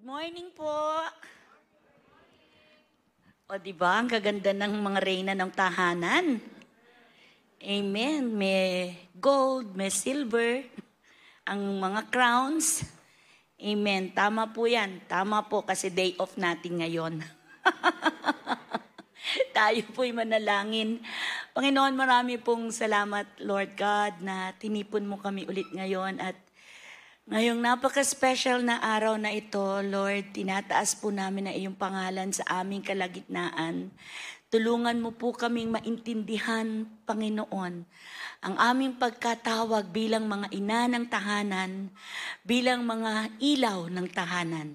Good morning po. O di ba ang kaganda ng mga reyna ng tahanan? Amen. May gold, may silver, ang mga crowns. Amen. Tama po yan. Tama po kasi day off natin ngayon. Tayo po'y manalangin. Panginoon, marami pong salamat, Lord God, na tinipon mo kami ulit ngayon at Ngayong napaka-special na araw na ito, Lord, tinataas po namin ang iyong pangalan sa aming kalagitnaan. Tulungan mo po kaming maintindihan, Panginoon, ang aming pagkatawag bilang mga ina ng tahanan, bilang mga ilaw ng tahanan.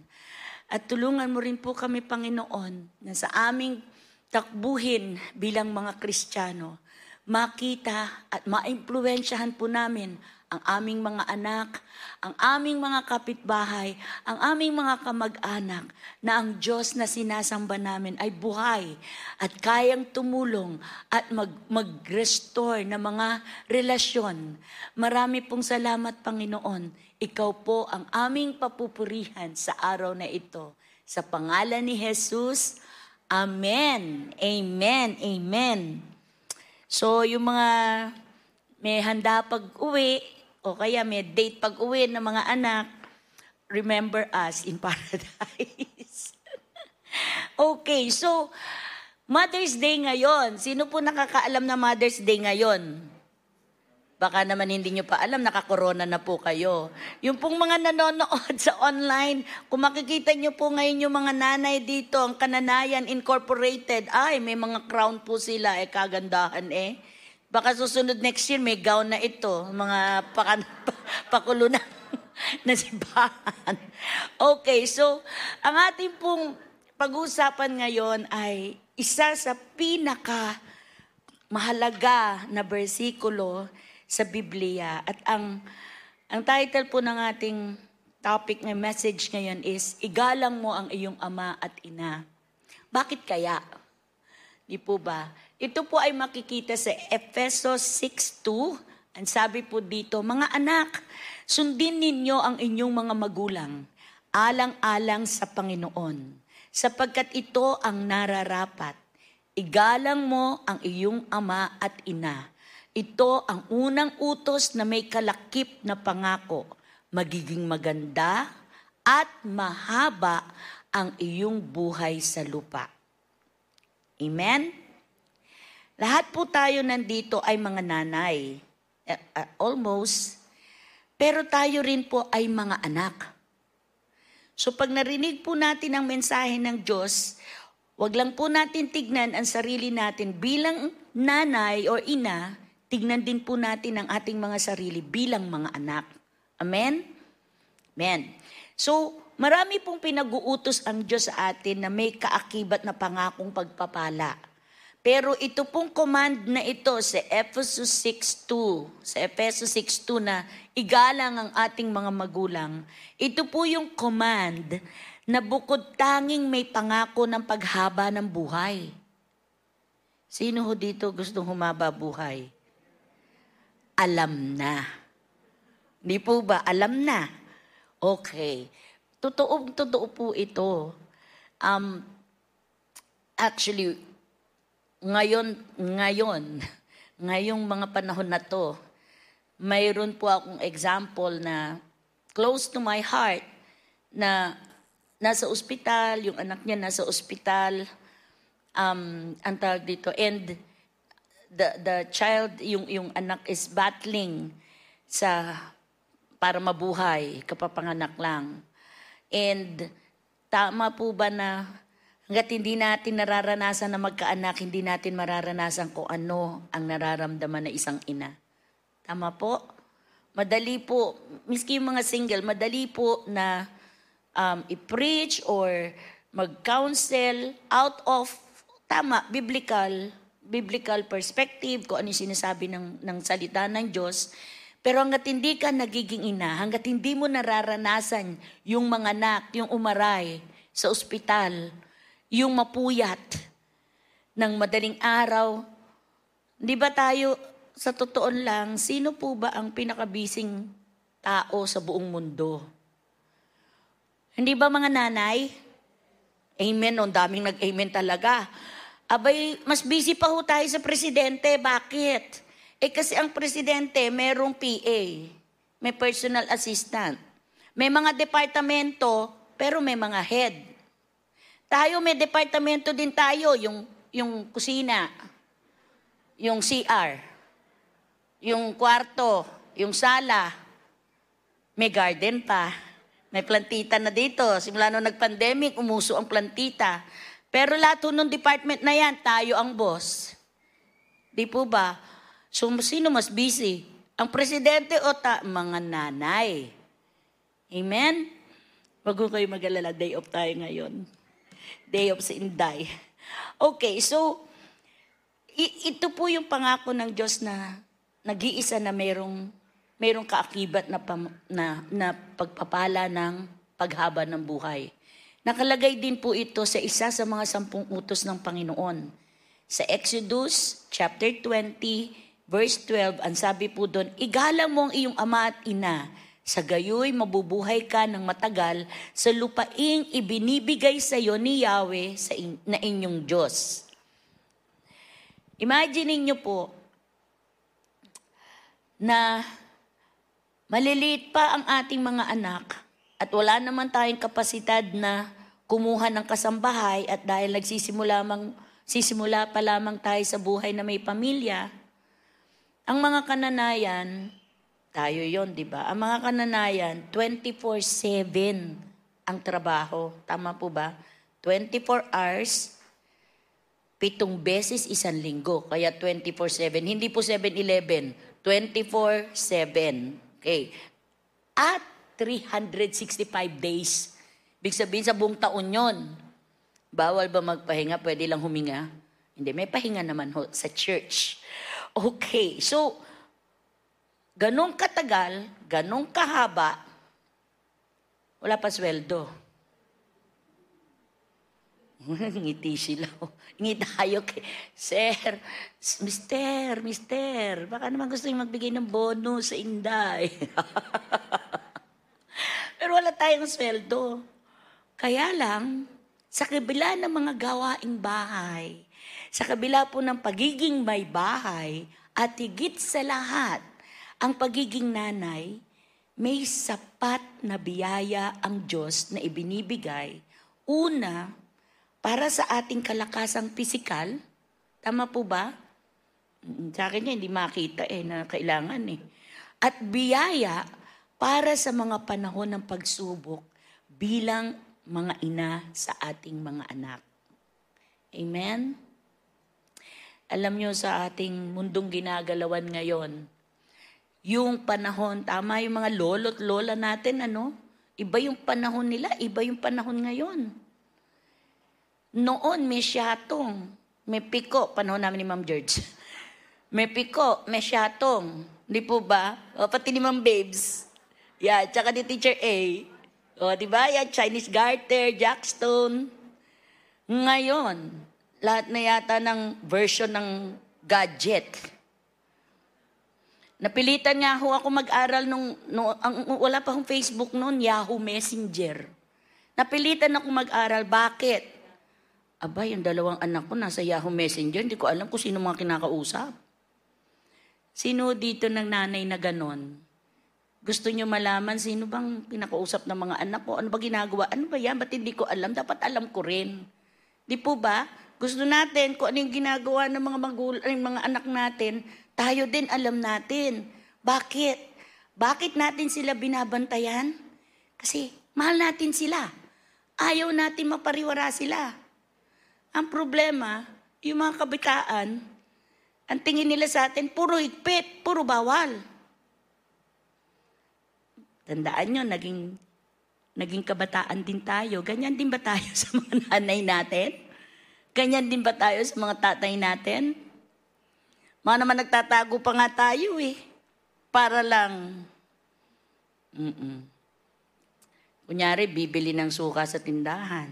At tulungan mo rin po kami, Panginoon, na sa aming takbuhin bilang mga Kristiyano, makita at maimpluwensyahan po namin ang aming mga anak, ang aming mga kapitbahay, ang aming mga kamag-anak na ang Diyos na sinasamba namin ay buhay at kayang tumulong at mag, mag-restore ng mga relasyon. Marami pong salamat, Panginoon. Ikaw po ang aming papupurihan sa araw na ito. Sa pangalan ni Jesus, Amen. Amen. Amen. So, yung mga may handa pag-uwi, o kaya may date pag-uwi ng mga anak, remember us in paradise. okay, so, Mother's Day ngayon. Sino po nakakaalam na Mother's Day ngayon? Baka naman hindi nyo pa alam, nakakorona na po kayo. Yung pong mga nanonood sa online, kung makikita nyo po ngayon yung mga nanay dito, ang Kananayan Incorporated, ay, may mga crown po sila, eh, kagandahan eh. Baka susunod next year, may gown na ito. Mga pakan, pakulo na, na simbahan. Okay, so ang ating pong pag-uusapan ngayon ay isa sa pinaka mahalaga na bersikulo sa Biblia. At ang, ang title po ng ating topic ng message ngayon is, Igalang mo ang iyong ama at ina. Bakit kaya? Di po ba? Ito po ay makikita sa Efesos 6.2. Ang sabi po dito, mga anak, sundin ninyo ang inyong mga magulang, alang-alang sa Panginoon, sapagkat ito ang nararapat. Igalang mo ang iyong ama at ina. Ito ang unang utos na may kalakip na pangako. Magiging maganda at mahaba ang iyong buhay sa lupa. Amen? Lahat po tayo nandito ay mga nanay. Uh, uh, almost. Pero tayo rin po ay mga anak. So pag narinig po natin ang mensahe ng Diyos, wag lang po natin tignan ang sarili natin bilang nanay o ina, tignan din po natin ang ating mga sarili bilang mga anak. Amen? Amen. So, marami pong pinag-uutos ang Diyos sa atin na may kaakibat na pangakong pagpapala. Pero ito pong command na ito sa Ephesus 6.2, sa Ephesus 6.2 na igalang ang ating mga magulang, ito po yung command na bukod tanging may pangako ng paghaba ng buhay. Sino ho dito gustong humaba buhay? Alam na. Hindi po ba? Alam na. Okay. Totoo, totoo po ito. Um, actually, ngayon, ngayon, ngayong mga panahon na to, mayroon po akong example na close to my heart na nasa ospital, yung anak niya nasa ospital, um, ang tawag dito, and the, the child, yung, yung anak is battling sa para mabuhay, kapapanganak lang. And tama po ba na Hanggat hindi natin nararanasan na magkaanak, hindi natin mararanasan kung ano ang nararamdaman ng isang ina. Tama po? Madali po, miski yung mga single, madali po na um, i-preach or mag-counsel out of, tama, biblical, biblical perspective, kung ano yung sinasabi ng, ng salita ng Diyos. Pero hanggat hindi ka nagiging ina, hanggat hindi mo nararanasan yung mga anak, yung umaray sa ospital, yung mapuyat ng madaling araw. Di ba tayo, sa totoo lang, sino po ba ang pinakabising tao sa buong mundo? Hindi ba mga nanay? Amen, ang daming nag-amen talaga. Abay, mas busy pa ho tayo sa presidente. Bakit? Eh kasi ang presidente, merong PA, may personal assistant. May mga departamento, pero may mga head. Tayo may departamento din tayo, yung, yung kusina, yung CR, yung kwarto, yung sala, may garden pa. May plantita na dito. Simula nung nag-pandemic, umuso ang plantita. Pero lahat nung department na yan, tayo ang boss. Di po ba? So, sino mas busy? Ang presidente o ta? Mga nanay. Amen? Wag ko kayo mag-alala, day off tayo ngayon. Day off sa Inday. Okay, so, ito po yung pangako ng Diyos na nag-iisa na mayroong mayroong kaakibat na, pam, na, na pagpapala ng paghaba ng buhay. Nakalagay din po ito sa isa sa mga sampung utos ng Panginoon. Sa Exodus chapter 20, verse 12, ang sabi po doon, Igalang mo ang iyong ama at ina, sa gayoy mabubuhay ka ng matagal sa lupaing ibinibigay sa iyo ni Yahweh sa in, na inyong Diyos. Imagine niyo po na Maliliit pa ang ating mga anak at wala naman tayong kapasidad na kumuha ng kasambahay at dahil nagsisimula mang, sisimula pa lamang tayo sa buhay na may pamilya, ang mga kananayan, tayo yon di ba? Ang mga kananayan, 24-7 ang trabaho. Tama po ba? 24 hours, pitong beses isang linggo. Kaya 24-7. Hindi po 7-11. 24-7. Okay. At 365 days. Big sabihin sa buong taon yon. Bawal ba magpahinga? Pwede lang huminga? Hindi, may pahinga naman ho sa church. Okay, so, ganong katagal, ganong kahaba, wala pa sweldo. Ngiti sila. Ngiti tayo kay, Sir, Mister, Mister, baka naman gusto niyo magbigay ng bonus sa Inday. Pero wala tayong sweldo. Kaya lang, sa kabila ng mga gawaing bahay, sa kabila po ng pagiging may bahay, at higit sa lahat, ang pagiging nanay, may sapat na biyaya ang Diyos na ibinibigay. Una, para sa ating kalakasang pisikal. Tama po ba? Sa akin yan, hindi makita eh, na kailangan eh. At biyaya para sa mga panahon ng pagsubok bilang mga ina sa ating mga anak. Amen? Alam nyo sa ating mundong ginagalawan ngayon, yung panahon, tama yung mga lolo't lola natin, ano? Iba yung panahon nila, iba yung panahon ngayon. Noon may syatong, may piko, panahon namin ni Ma'am George. May piko, may syatong. Di po ba? O, pati ni Ma'am Babes. Yeah, tsaka ni Teacher A. O, di ba? Yan, Chinese Garter, Jackstone. Ngayon, lahat na yata ng version ng gadget. Napilitan nga ho ako mag-aral nung, nung ang, wala pa akong Facebook noon, Yahoo Messenger. Napilitan ako mag-aral. Bakit? Aba, yung dalawang anak ko nasa Yahoo Messenger, hindi ko alam kung sino mga kinakausap. Sino dito ng nanay na ganon? Gusto nyo malaman sino bang kinakausap ng mga anak ko? Ano ba ginagawa? Ano ba yan? Ba't hindi ko alam? Dapat alam ko rin. Di po ba? Gusto natin kung ano yung ginagawa ng mga magul ng mga anak natin, tayo din alam natin. Bakit? Bakit natin sila binabantayan? Kasi mahal natin sila. Ayaw natin mapariwara sila. Ang problema, yung mga kabitaan, ang tingin nila sa atin, puro higpit, puro bawal. Tandaan nyo, naging, naging kabataan din tayo. Ganyan din ba tayo sa mga nanay natin? Ganyan din ba tayo sa mga tatay natin? Mga naman nagtatago pa nga tayo eh. Para lang, mm-mm. Kunyari, bibili ng suka sa tindahan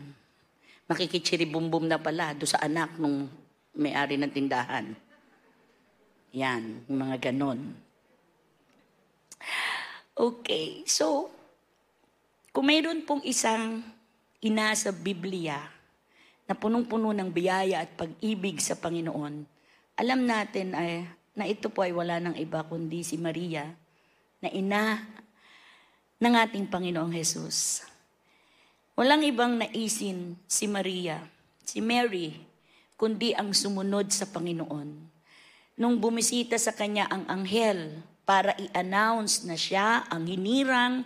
makikitsiribumbum na pala do sa anak nung may-ari ng tindahan. Yan, mga ganon. Okay, so, Kung mayroon pong isang ina sa Biblia na punong-puno ng biyaya at pag-ibig sa Panginoon, alam natin ay, na ito po ay wala ng iba kundi si Maria, na ina ng ating Panginoong Jesus. Walang ibang naisin si Maria, si Mary, kundi ang sumunod sa Panginoon. Nung bumisita sa kanya ang anghel para i-announce na siya ang hinirang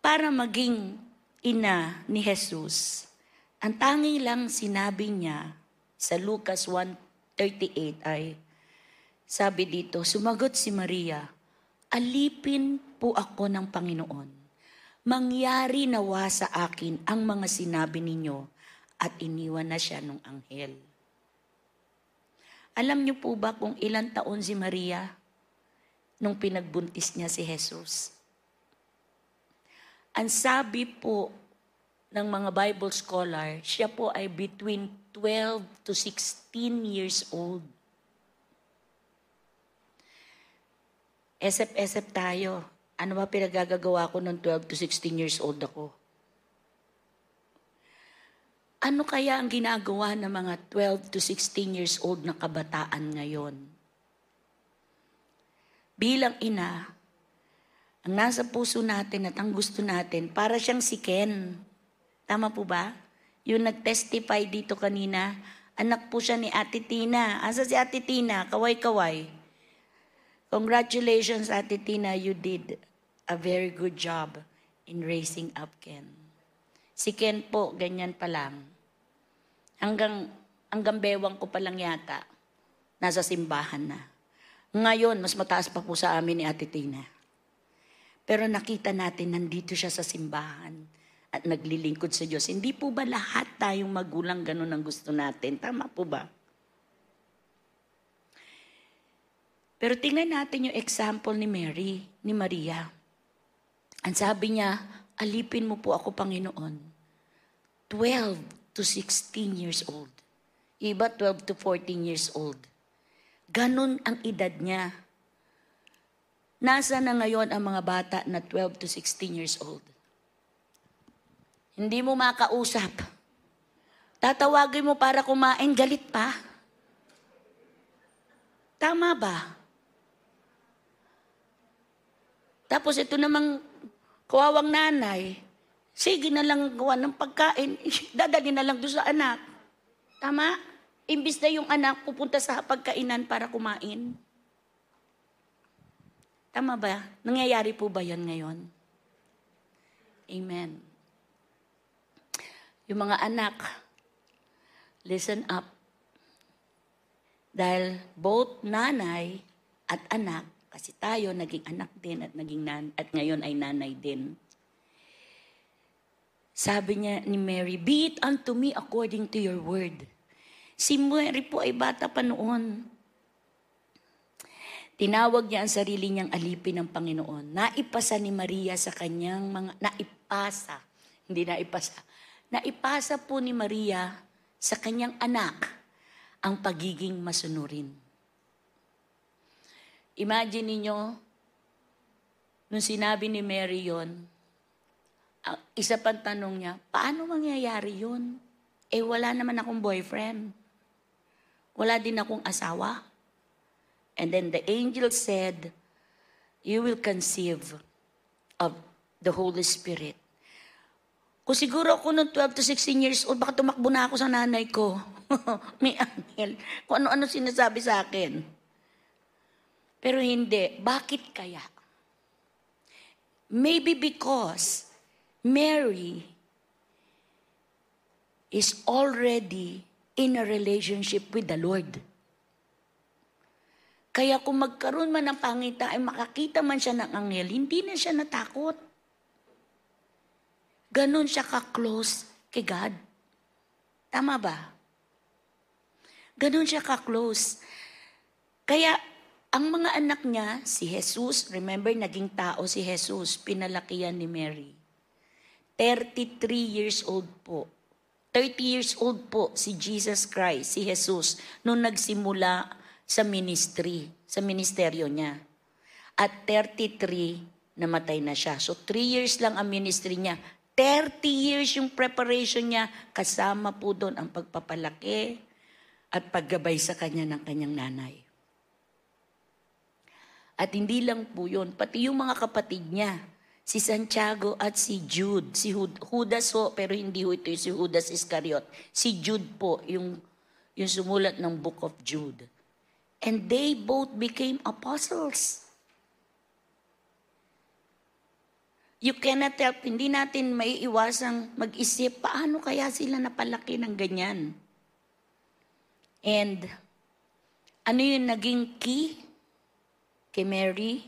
para maging ina ni Jesus. Ang tanging lang sinabi niya sa Lucas 1.38 ay, sabi dito, sumagot si Maria, alipin po ako ng Panginoon. Mangyari nawa sa akin ang mga sinabi ninyo at iniwan na siya ng anghel. Alam niyo po ba kung ilang taon si Maria nung pinagbuntis niya si Jesus? Ang sabi po ng mga Bible scholar, siya po ay between 12 to 16 years old. Esep-esep tayo. Ano ba pinagagagawa ko nung 12 to 16 years old ako? Ano kaya ang ginagawa ng mga 12 to 16 years old na kabataan ngayon? Bilang ina, ang nasa puso natin at ang gusto natin, para siyang si Ken. Tama po ba? Yung nag-testify dito kanina, anak po siya ni Ate Tina. Asa si Ate Tina? Kaway-kaway. Congratulations, Ate Tina. You did a very good job in raising up Ken. Si Ken po, ganyan pa lang. Hanggang, hanggang bewang ko pa lang yata, nasa simbahan na. Ngayon, mas mataas pa po sa amin ni Ate Tina. Pero nakita natin, nandito siya sa simbahan at naglilingkod sa Diyos. Hindi po ba lahat tayong magulang ganun ang gusto natin? Tama po ba? Pero tingnan natin yung example ni Mary, ni Maria. Ang sabi niya, alipin mo po ako, Panginoon. 12 to 16 years old. Iba 12 to 14 years old. Ganon ang edad niya. Nasa na ngayon ang mga bata na 12 to 16 years old? Hindi mo makausap. Tatawagin mo para kumain, galit pa. Tama ba? Tapos ito namang kawawang nanay, sige na lang gawa ng pagkain, dadali na lang doon sa anak. Tama? Imbis na yung anak pupunta sa pagkainan para kumain. Tama ba? Nangyayari po ba yan ngayon? Amen. Yung mga anak, listen up. Dahil both nanay at anak, kasi tayo naging anak din at naging nan at ngayon ay nanay din. Sabi niya ni Mary, Be it unto me according to your word. Si Mary po ay bata pa noon. Tinawag niya ang sarili niyang alipin ng Panginoon. Naipasa ni Maria sa kanyang mga, naipasa, hindi naipasa, naipasa po ni Maria sa kanyang anak ang pagiging masunurin. Imagine ninyo, nung sinabi ni Mary yon, ang isa pang tanong niya, paano mangyayari yun? Eh wala naman akong boyfriend. Wala din akong asawa. And then the angel said, You will conceive of the Holy Spirit. Kung siguro ako nung 12 to 16 years old, baka tumakbo na ako sa nanay ko. May angel. Kung ano-ano sinasabi sa akin. Pero hindi. Bakit kaya? Maybe because Mary is already in a relationship with the Lord. Kaya kung magkaroon man ng pangita ay makakita man siya ng anghel, hindi na siya natakot. Ganon siya ka-close kay God. Tama ba? Ganon siya ka-close. Kaya ang mga anak niya, si Jesus, remember naging tao si Jesus, pinalakihan ni Mary. 33 years old po. 30 years old po si Jesus Christ, si Jesus, nung nagsimula sa ministry, sa ministeryo niya. At 33, namatay na siya. So, three years lang ang ministry niya. 30 years yung preparation niya, kasama po doon ang pagpapalaki at paggabay sa kanya ng kanyang nanay. At hindi lang po yun, pati yung mga kapatid niya, si Santiago at si Jude. Si Judas ho, pero hindi ho ito si Judas Iscariot. Si Jude po, yung, yung sumulat ng Book of Jude. And they both became apostles. You cannot help, hindi natin maiiwasang mag-isip, paano kaya sila napalaki ng ganyan? And ano yung naging key kay Mary?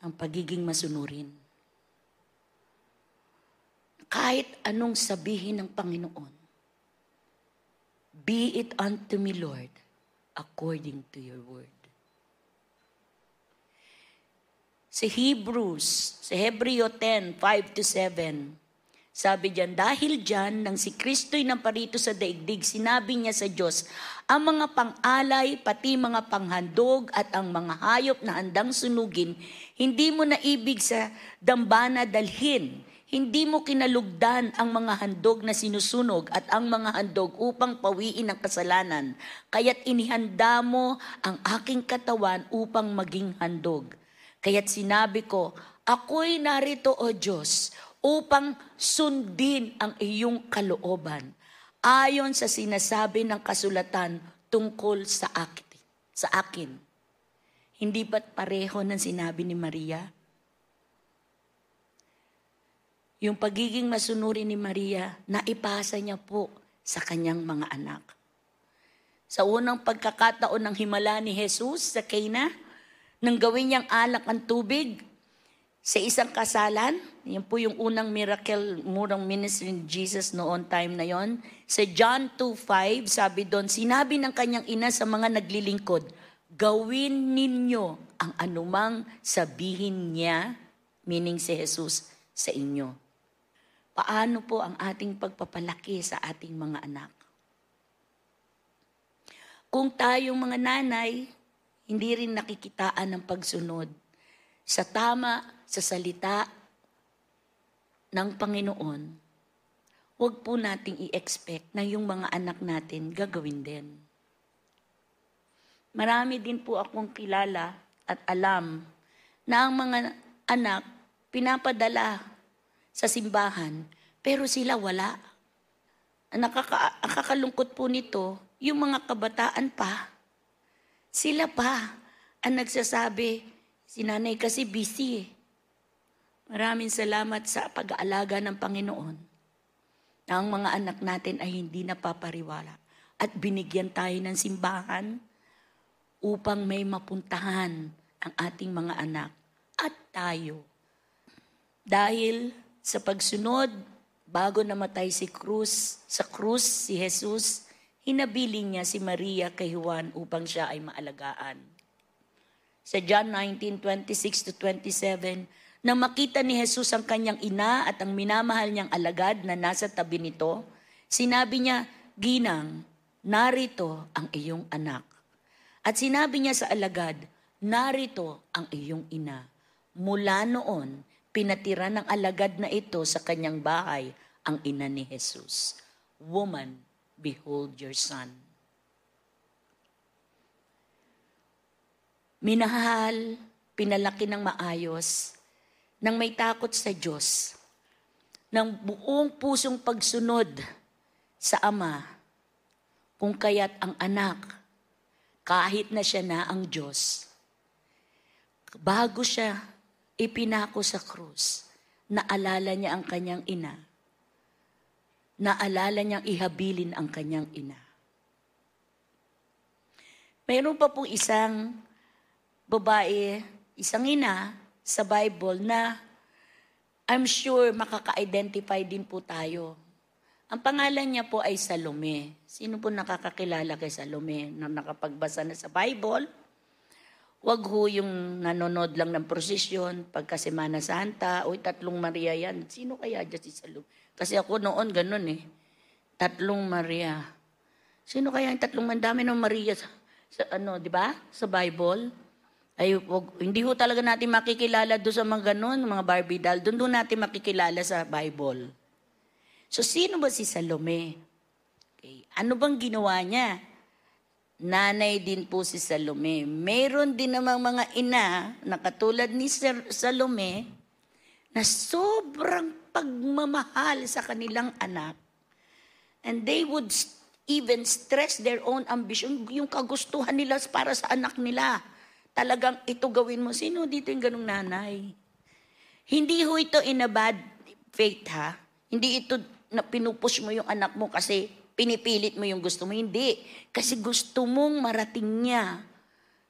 Ang pagiging masunurin. Kahit anong sabihin ng Panginoon, Be it unto me, Lord, according to your word. Sa Hebrews, sa Hebreo 10, 5 to 7, sabi diyan, dahil diyan, nang si Kristo'y naparito sa daigdig, sinabi niya sa Diyos, ang mga pang-alay, pati mga panghandog at ang mga hayop na handang sunugin, hindi mo na ibig sa dambana dalhin. Hindi mo kinalugdan ang mga handog na sinusunog at ang mga handog upang pawiin ang kasalanan. Kaya't inihanda mo ang aking katawan upang maging handog. Kaya't sinabi ko, ako'y narito, O Diyos, upang sundin ang iyong kalooban ayon sa sinasabi ng kasulatan tungkol sa akin. Sa akin. Hindi ba't pareho ng sinabi ni Maria? Yung pagiging masunuri ni Maria, naipasa niya po sa kanyang mga anak. Sa unang pagkakataon ng himala ni Jesus sa Cana, nang gawin niyang alak ang tubig sa isang kasalan, yan po yung unang miracle, murang ministry ni Jesus noon time na yon. Sa John 2.5, sabi doon, sinabi ng kanyang ina sa mga naglilingkod, gawin ninyo ang anumang sabihin niya, meaning si Jesus, sa inyo. Paano po ang ating pagpapalaki sa ating mga anak? Kung tayong mga nanay, hindi rin nakikitaan ng pagsunod sa tama, sa salita ng Panginoon, huwag po nating i-expect na yung mga anak natin gagawin din. Marami din po akong kilala at alam na ang mga anak pinapadala sa simbahan, pero sila wala. Nakaka- ang kakalungkot po nito, yung mga kabataan pa, sila pa ang nagsasabi, si nanay kasi busy eh. Maraming salamat sa pag-aalaga ng Panginoon na ang mga anak natin ay hindi napapariwala at binigyan tayo ng simbahan upang may mapuntahan ang ating mga anak at tayo. Dahil sa pagsunod, bago namatay si Cruz, sa krus si Jesus, hinabiling niya si Maria kay Juan upang siya ay maalagaan. Sa John 19, 26 to 27, nang makita ni Jesus ang kanyang ina at ang minamahal niyang alagad na nasa tabi nito, sinabi niya, Ginang, narito ang iyong anak. At sinabi niya sa alagad, narito ang iyong ina. Mula noon, pinatira ng alagad na ito sa kanyang bahay ang ina ni Jesus. Woman, behold your son. Minahal, pinalaki ng maayos, nang may takot sa Diyos, ng buong pusong pagsunod sa Ama, kung kaya't ang anak, kahit na siya na ang Diyos, bago siya ipinako sa krus, naalala niya ang kanyang ina, naalala niyang ihabilin ang kanyang ina. Mayroon pa pong isang babae, isang ina, sa Bible na I'm sure makaka-identify din po tayo. Ang pangalan niya po ay Salome. Sino po nakakakilala kay Salome na nakapagbasa na sa Bible? Huwag ho yung nanonood lang ng prosesyon pagka Semana Santa, uy, tatlong Maria yan. Sino kaya dyan si Salome? Kasi ako noon ganun eh. Tatlong Maria. Sino kaya yung tatlong mandami ng Maria sa, sa ano, di ba? Sa Bible? Ay, wag- hindi ho talaga natin makikilala doon sa mga ganun, mga Barbie doll. Doon doon natin makikilala sa Bible. So, sino ba si Salome? Okay. Ano bang ginawa niya? Nanay din po si Salome. Meron din namang mga ina na katulad ni Salome na sobrang pagmamahal sa kanilang anak. And they would even stress their own ambition, yung kagustuhan nila para sa anak nila. Talagang ito gawin mo. Sino dito yung ganong nanay? Hindi ho ito in a bad faith ha. Hindi ito na pinupush mo yung anak mo kasi pinipilit mo yung gusto mo. Hindi. Kasi gusto mong marating niya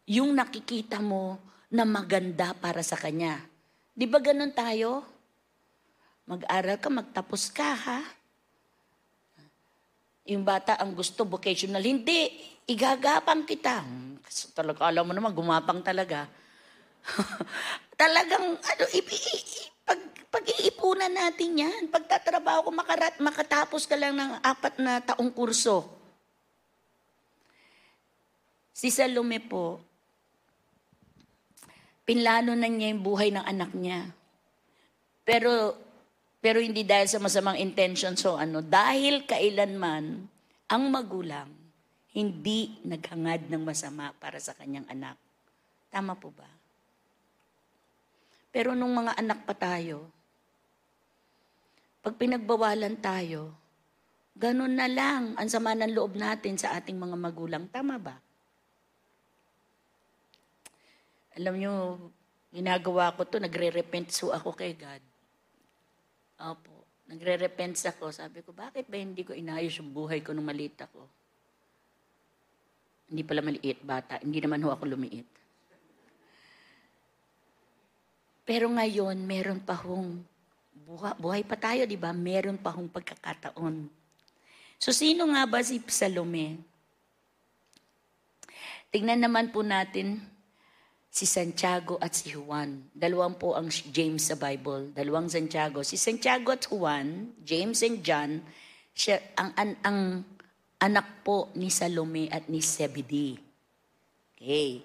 yung nakikita mo na maganda para sa kanya. Di ba ganun tayo? Mag-aral ka, magtapos ka ha. Yung bata ang gusto vocational, hindi. Igagapang kita. Hmm, Kasi talaga, alam mo naman, gumapang talaga. Talagang, ano, ipi, i- i- pag, pag-iipunan natin yan. Pagtatrabaho ko, makarat, makatapos ka lang ng apat na taong kurso. Si Salome po, pinlano na niya yung buhay ng anak niya. Pero, pero hindi dahil sa masamang intention. So ano, dahil kailanman, ang magulang, hindi naghangad ng masama para sa kanyang anak. Tama po ba? Pero nung mga anak pa tayo, pag pinagbawalan tayo, ganun na lang ang sama ng loob natin sa ating mga magulang. Tama ba? Alam nyo, ginagawa ko to, nagre-repent so ako kay God. Opo, nagre-repent ako. Sabi ko, bakit ba hindi ko inayos yung buhay ko nung maliit ako? Hindi pala maliit, bata. Hindi naman ho ako lumiit. Pero ngayon, meron pa hong, buha, buhay pa tayo, di ba? Meron pa hong pagkakataon. So, sino nga ba si Salome? Tingnan naman po natin si Santiago at si Juan. Dalawang po ang James sa Bible. Dalawang Santiago. Si Santiago at Juan, James and John, siya, ang, ang, ang anak po ni Salome at ni Zebedee. Okay.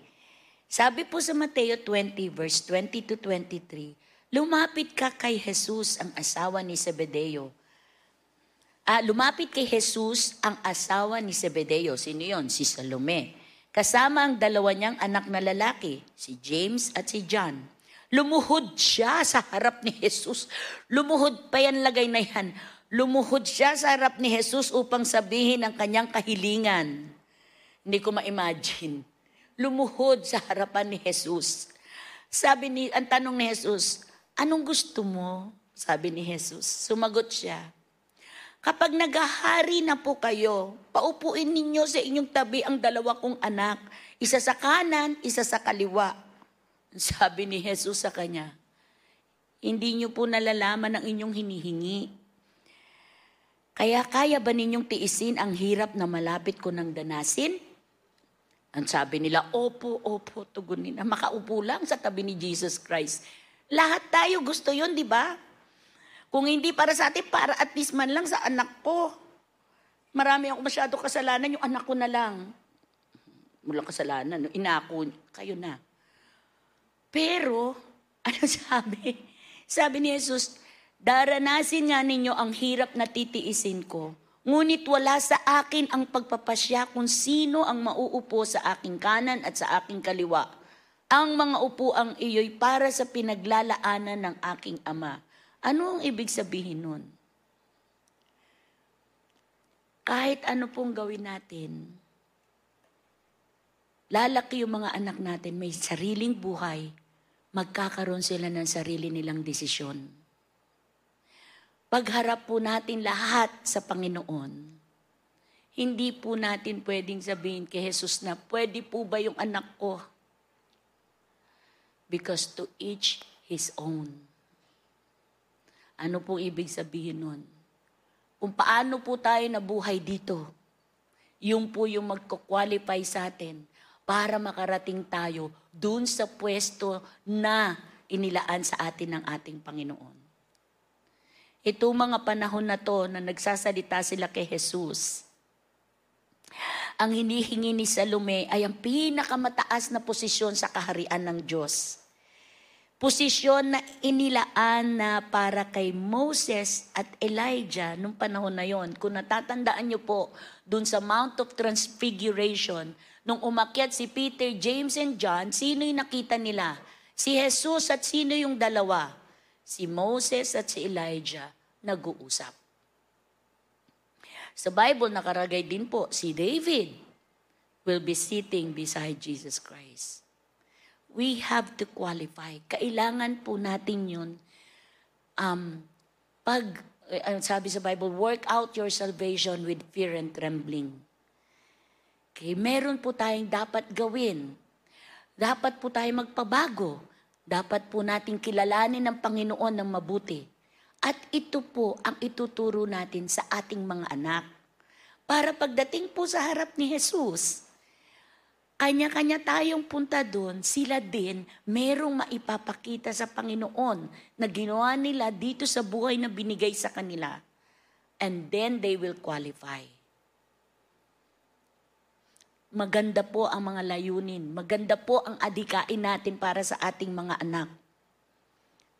Sabi po sa Mateo 20 verse 20 to 23, lumapit ka kay Jesus ang asawa ni Zebedeo. Ah, lumapit kay Jesus ang asawa ni Zebedeo. Sino yon? Si Salome. Kasama ang dalawa niyang anak na lalaki, si James at si John. Lumuhod siya sa harap ni Jesus. Lumuhod pa yan lagay na yan. Lumuhod siya sa harap ni Jesus upang sabihin ang kanyang kahilingan. Hindi ko ma-imagine. Lumuhod sa harapan ni Jesus. Sabi ni, ang tanong ni Jesus, anong gusto mo? Sabi ni Jesus. Sumagot siya, Kapag naghahari na po kayo, paupuin ninyo sa inyong tabi ang dalawa kong anak, isa sa kanan, isa sa kaliwa. Sabi ni Jesus sa kanya, hindi niyo po nalalaman ang inyong hinihingi. Kaya kaya ba ninyong tiisin ang hirap na malapit ko ng danasin? Ang sabi nila, opo, opo, tugunin na. Makaupo lang sa tabi ni Jesus Christ. Lahat tayo gusto yon di ba? Kung hindi para sa atin, para at least man lang sa anak ko. Marami ako masyado kasalanan, yung anak ko na lang. Mula kasalanan, inako, kayo na. Pero, ano sabi? Sabi ni Jesus, daranasin nga ninyo ang hirap na titiisin ko. Ngunit wala sa akin ang pagpapasya kung sino ang mauupo sa aking kanan at sa aking kaliwa. Ang mga upuang iyo'y para sa pinaglalaanan ng aking ama. Ano ang ibig sabihin nun? Kahit ano pong gawin natin, lalaki yung mga anak natin, may sariling buhay, magkakaroon sila ng sarili nilang desisyon. Pagharap po natin lahat sa Panginoon, hindi po natin pwedeng sabihin kay Jesus na, pwede po ba yung anak ko? Because to each his own. Ano pong ibig sabihin nun? Kung paano po tayo nabuhay dito, yung po yung magkukwalify sa atin para makarating tayo dun sa pwesto na inilaan sa atin ng ating Panginoon. Ito mga panahon na to na nagsasalita sila kay Jesus. ang hinihingi ni Salome ay ang pinakamataas na posisyon sa kaharian ng Diyos. Posisyon na inilaan na para kay Moses at Elijah nung panahon na yon. Kung natatandaan niyo po, dun sa Mount of Transfiguration, nung umakyat si Peter, James, and John, sino yung nakita nila? Si Jesus at sino yung dalawa? Si Moses at si Elijah nag-uusap. Sa Bible, nakaragay din po, si David will be sitting beside Jesus Christ. We have to qualify. Kailangan po natin yun. Um, pag, eh, sabi sa Bible, work out your salvation with fear and trembling. Okay, meron po tayong dapat gawin. Dapat po tayong magpabago. Dapat po natin kilalanin ng Panginoon ng mabuti. At ito po ang ituturo natin sa ating mga anak. Para pagdating po sa harap ni Jesus, kanya-kanya tayong punta doon, sila din merong maipapakita sa Panginoon na ginawa nila dito sa buhay na binigay sa kanila. And then they will qualify. Maganda po ang mga layunin. Maganda po ang adikain natin para sa ating mga anak.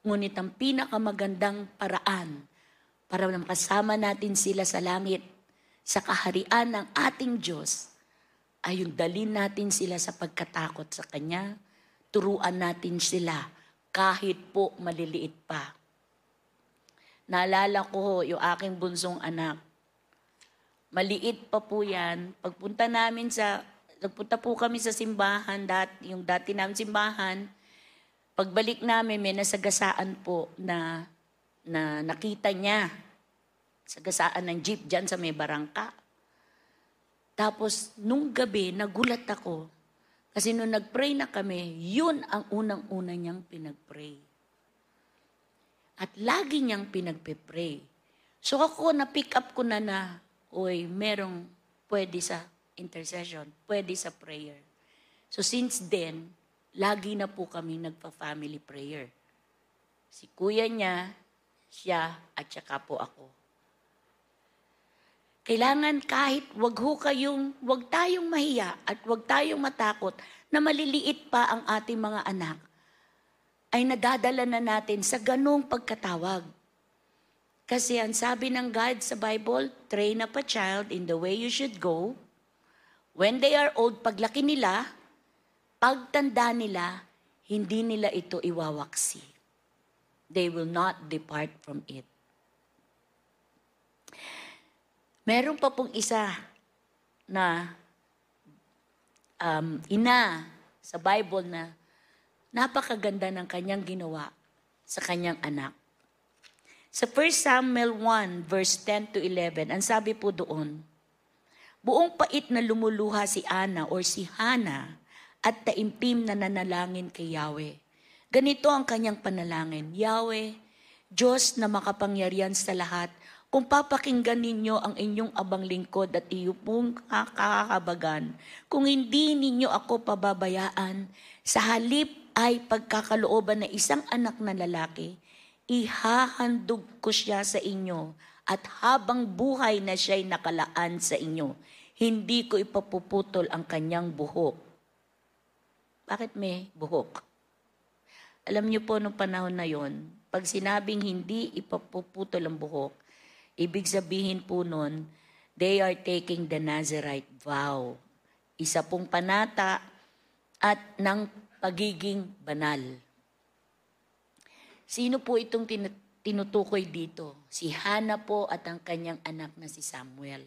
Ngunit ang pinakamagandang paraan para makasama natin sila sa langit, sa kaharian ng ating Diyos, ay yung dalin natin sila sa pagkatakot sa Kanya, turuan natin sila kahit po maliliit pa. Naalala ko yung aking bunsong anak. Maliit pa po yan. Pagpunta namin sa, nagpunta po kami sa simbahan, dat, yung dati namin simbahan, Pagbalik namin, may nasagasaan po na, na nakita niya. Sagasaan ng jeep dyan sa may barangka. Tapos, nung gabi, nagulat ako. Kasi nung nag-pray na kami, yun ang unang-una niyang pinag-pray. At lagi niyang pinagpe-pray. So ako, na-pick up ko na na, oy, merong pwede sa intercession, pwede sa prayer. So since then, lagi na po kami nagpa-family prayer. Si kuya niya, siya, at saka po ako. Kailangan kahit wag ho kayong, wag tayong mahiya at wag tayong matakot na maliliit pa ang ating mga anak, ay nadadala na natin sa ganong pagkatawag. Kasi ang sabi ng God sa Bible, train up a child in the way you should go. When they are old, paglaki nila, pagtanda nila, hindi nila ito iwawaksi. They will not depart from it. Meron pa pong isa na um, ina sa Bible na napakaganda ng kanyang ginawa sa kanyang anak. Sa 1 Samuel 1 verse 10 to 11, ang sabi po doon, Buong pait na lumuluha si Ana or si Hana at taimpim na nanalangin kay Yahweh. Ganito ang kanyang panalangin, Yahweh, Diyos na makapangyarihan sa lahat, kung papakinggan ninyo ang inyong abang lingkod at iyo pong kakakabagan, kung hindi ninyo ako pababayaan, sa halip ay pagkakalooban ng isang anak na lalaki, ihahandog ko siya sa inyo at habang buhay na siya'y nakalaan sa inyo, hindi ko ipapuputol ang kanyang buhok bakit may buhok? Alam niyo po nung panahon na yon, pag sinabing hindi ipapuputol ang buhok, ibig sabihin po nun, they are taking the Nazarite vow. Isa pong panata at ng pagiging banal. Sino po itong tin- tinutukoy dito? Si Hana po at ang kanyang anak na si Samuel.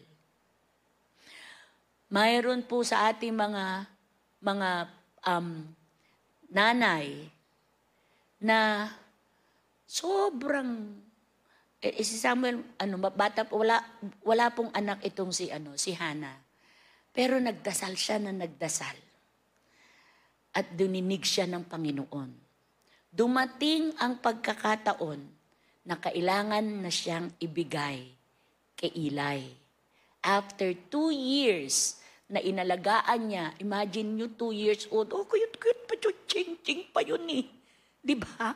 Mayroon po sa ating mga mga um, nanay na sobrang eh, eh, si Samuel ano bata wala wala pong anak itong si ano si Hana. Pero nagdasal siya na nagdasal. At duninig siya ng Panginoon. Dumating ang pagkakataon na kailangan na siyang ibigay kay Eli. After two years na inalagaan niya. Imagine nyo, two years old. Oh, cute-cute pa yun. Ching-ching pa yun eh. Di ba?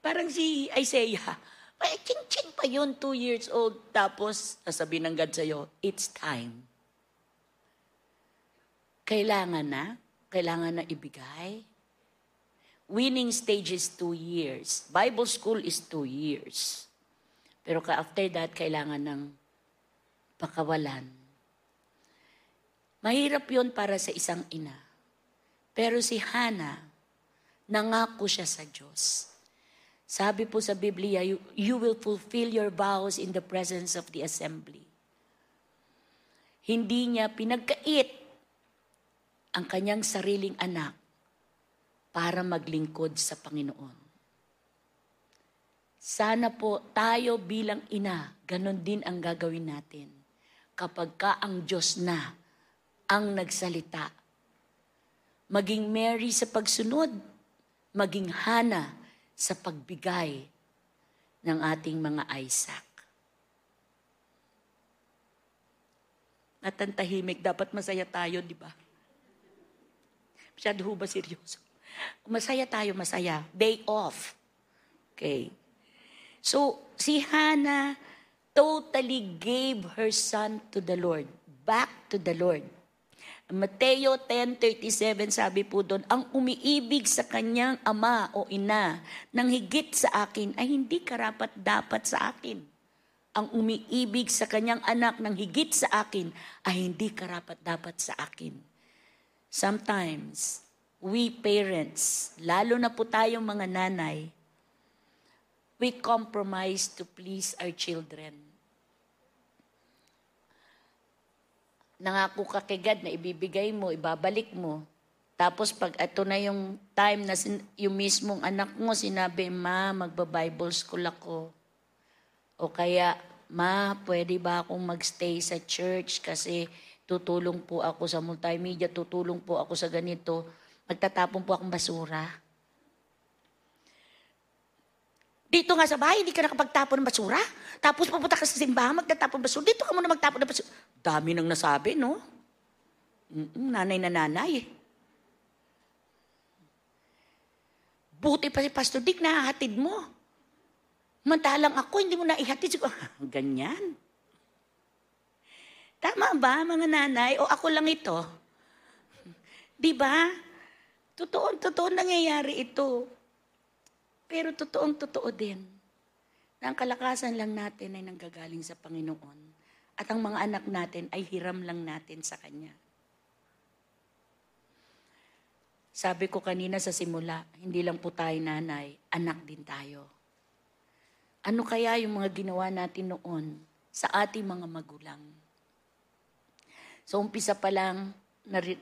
Parang si Isaiah. Ay, ching-ching pa yun, two years old. Tapos, sasabihin ng God sa'yo, it's time. Kailangan na? Kailangan na ibigay? Winning stage is two years. Bible school is two years. Pero ka after that, kailangan ng pakawalan. Mahirap yon para sa isang ina. Pero si Hannah, nangako siya sa Diyos. Sabi po sa Biblia, you, you will fulfill your vows in the presence of the assembly. Hindi niya pinagkait ang kanyang sariling anak para maglingkod sa Panginoon. Sana po tayo bilang ina, ganon din ang gagawin natin. Kapag ka ang Diyos na ang nagsalita, maging Mary sa pagsunod, maging Hana sa pagbigay ng ating mga Isaac. At ang tahimik, dapat masaya tayo, di ba? Masyado ho ba seryoso? Masaya tayo, masaya. Day off. Okay. So, si Hannah totally gave her son to the Lord. Back to the Lord. Mateo 10.37 sabi po doon, ang umiibig sa kanyang ama o ina nang higit sa akin ay hindi karapat dapat sa akin. Ang umiibig sa kanyang anak nang higit sa akin ay hindi karapat dapat sa akin. Sometimes, we parents, lalo na po tayong mga nanay, we compromise to please our children. Nangako ka kay God na ibibigay mo, ibabalik mo. Tapos pag ito na yung time na sin- yung mismong anak mo sinabi, Ma, magba-Bible school ako. O kaya, Ma, pwede ba akong magstay sa church kasi tutulong po ako sa multimedia, tutulong po ako sa ganito, magtatapon po akong basura. Dito nga sa bahay, hindi ka nakapagtapon ng basura. Tapos pupunta ka sa simbahan, magtatapon ng basura. Dito ka muna magtapon ng basura. Dami nang nasabi, no? Mm-mm, nanay na nanay. Buti pa si Pastor Dick, nahahatid mo. Mantalang ako, hindi mo na ihatid. Ganyan. Tama ba, mga nanay? O ako lang ito? Di ba? Totoo, totoo nangyayari ito. Pero totoong totoo din na ang kalakasan lang natin ay nanggagaling sa Panginoon at ang mga anak natin ay hiram lang natin sa Kanya. Sabi ko kanina sa simula, hindi lang po tayo nanay, anak din tayo. Ano kaya yung mga ginawa natin noon sa ating mga magulang? So umpisa pa lang,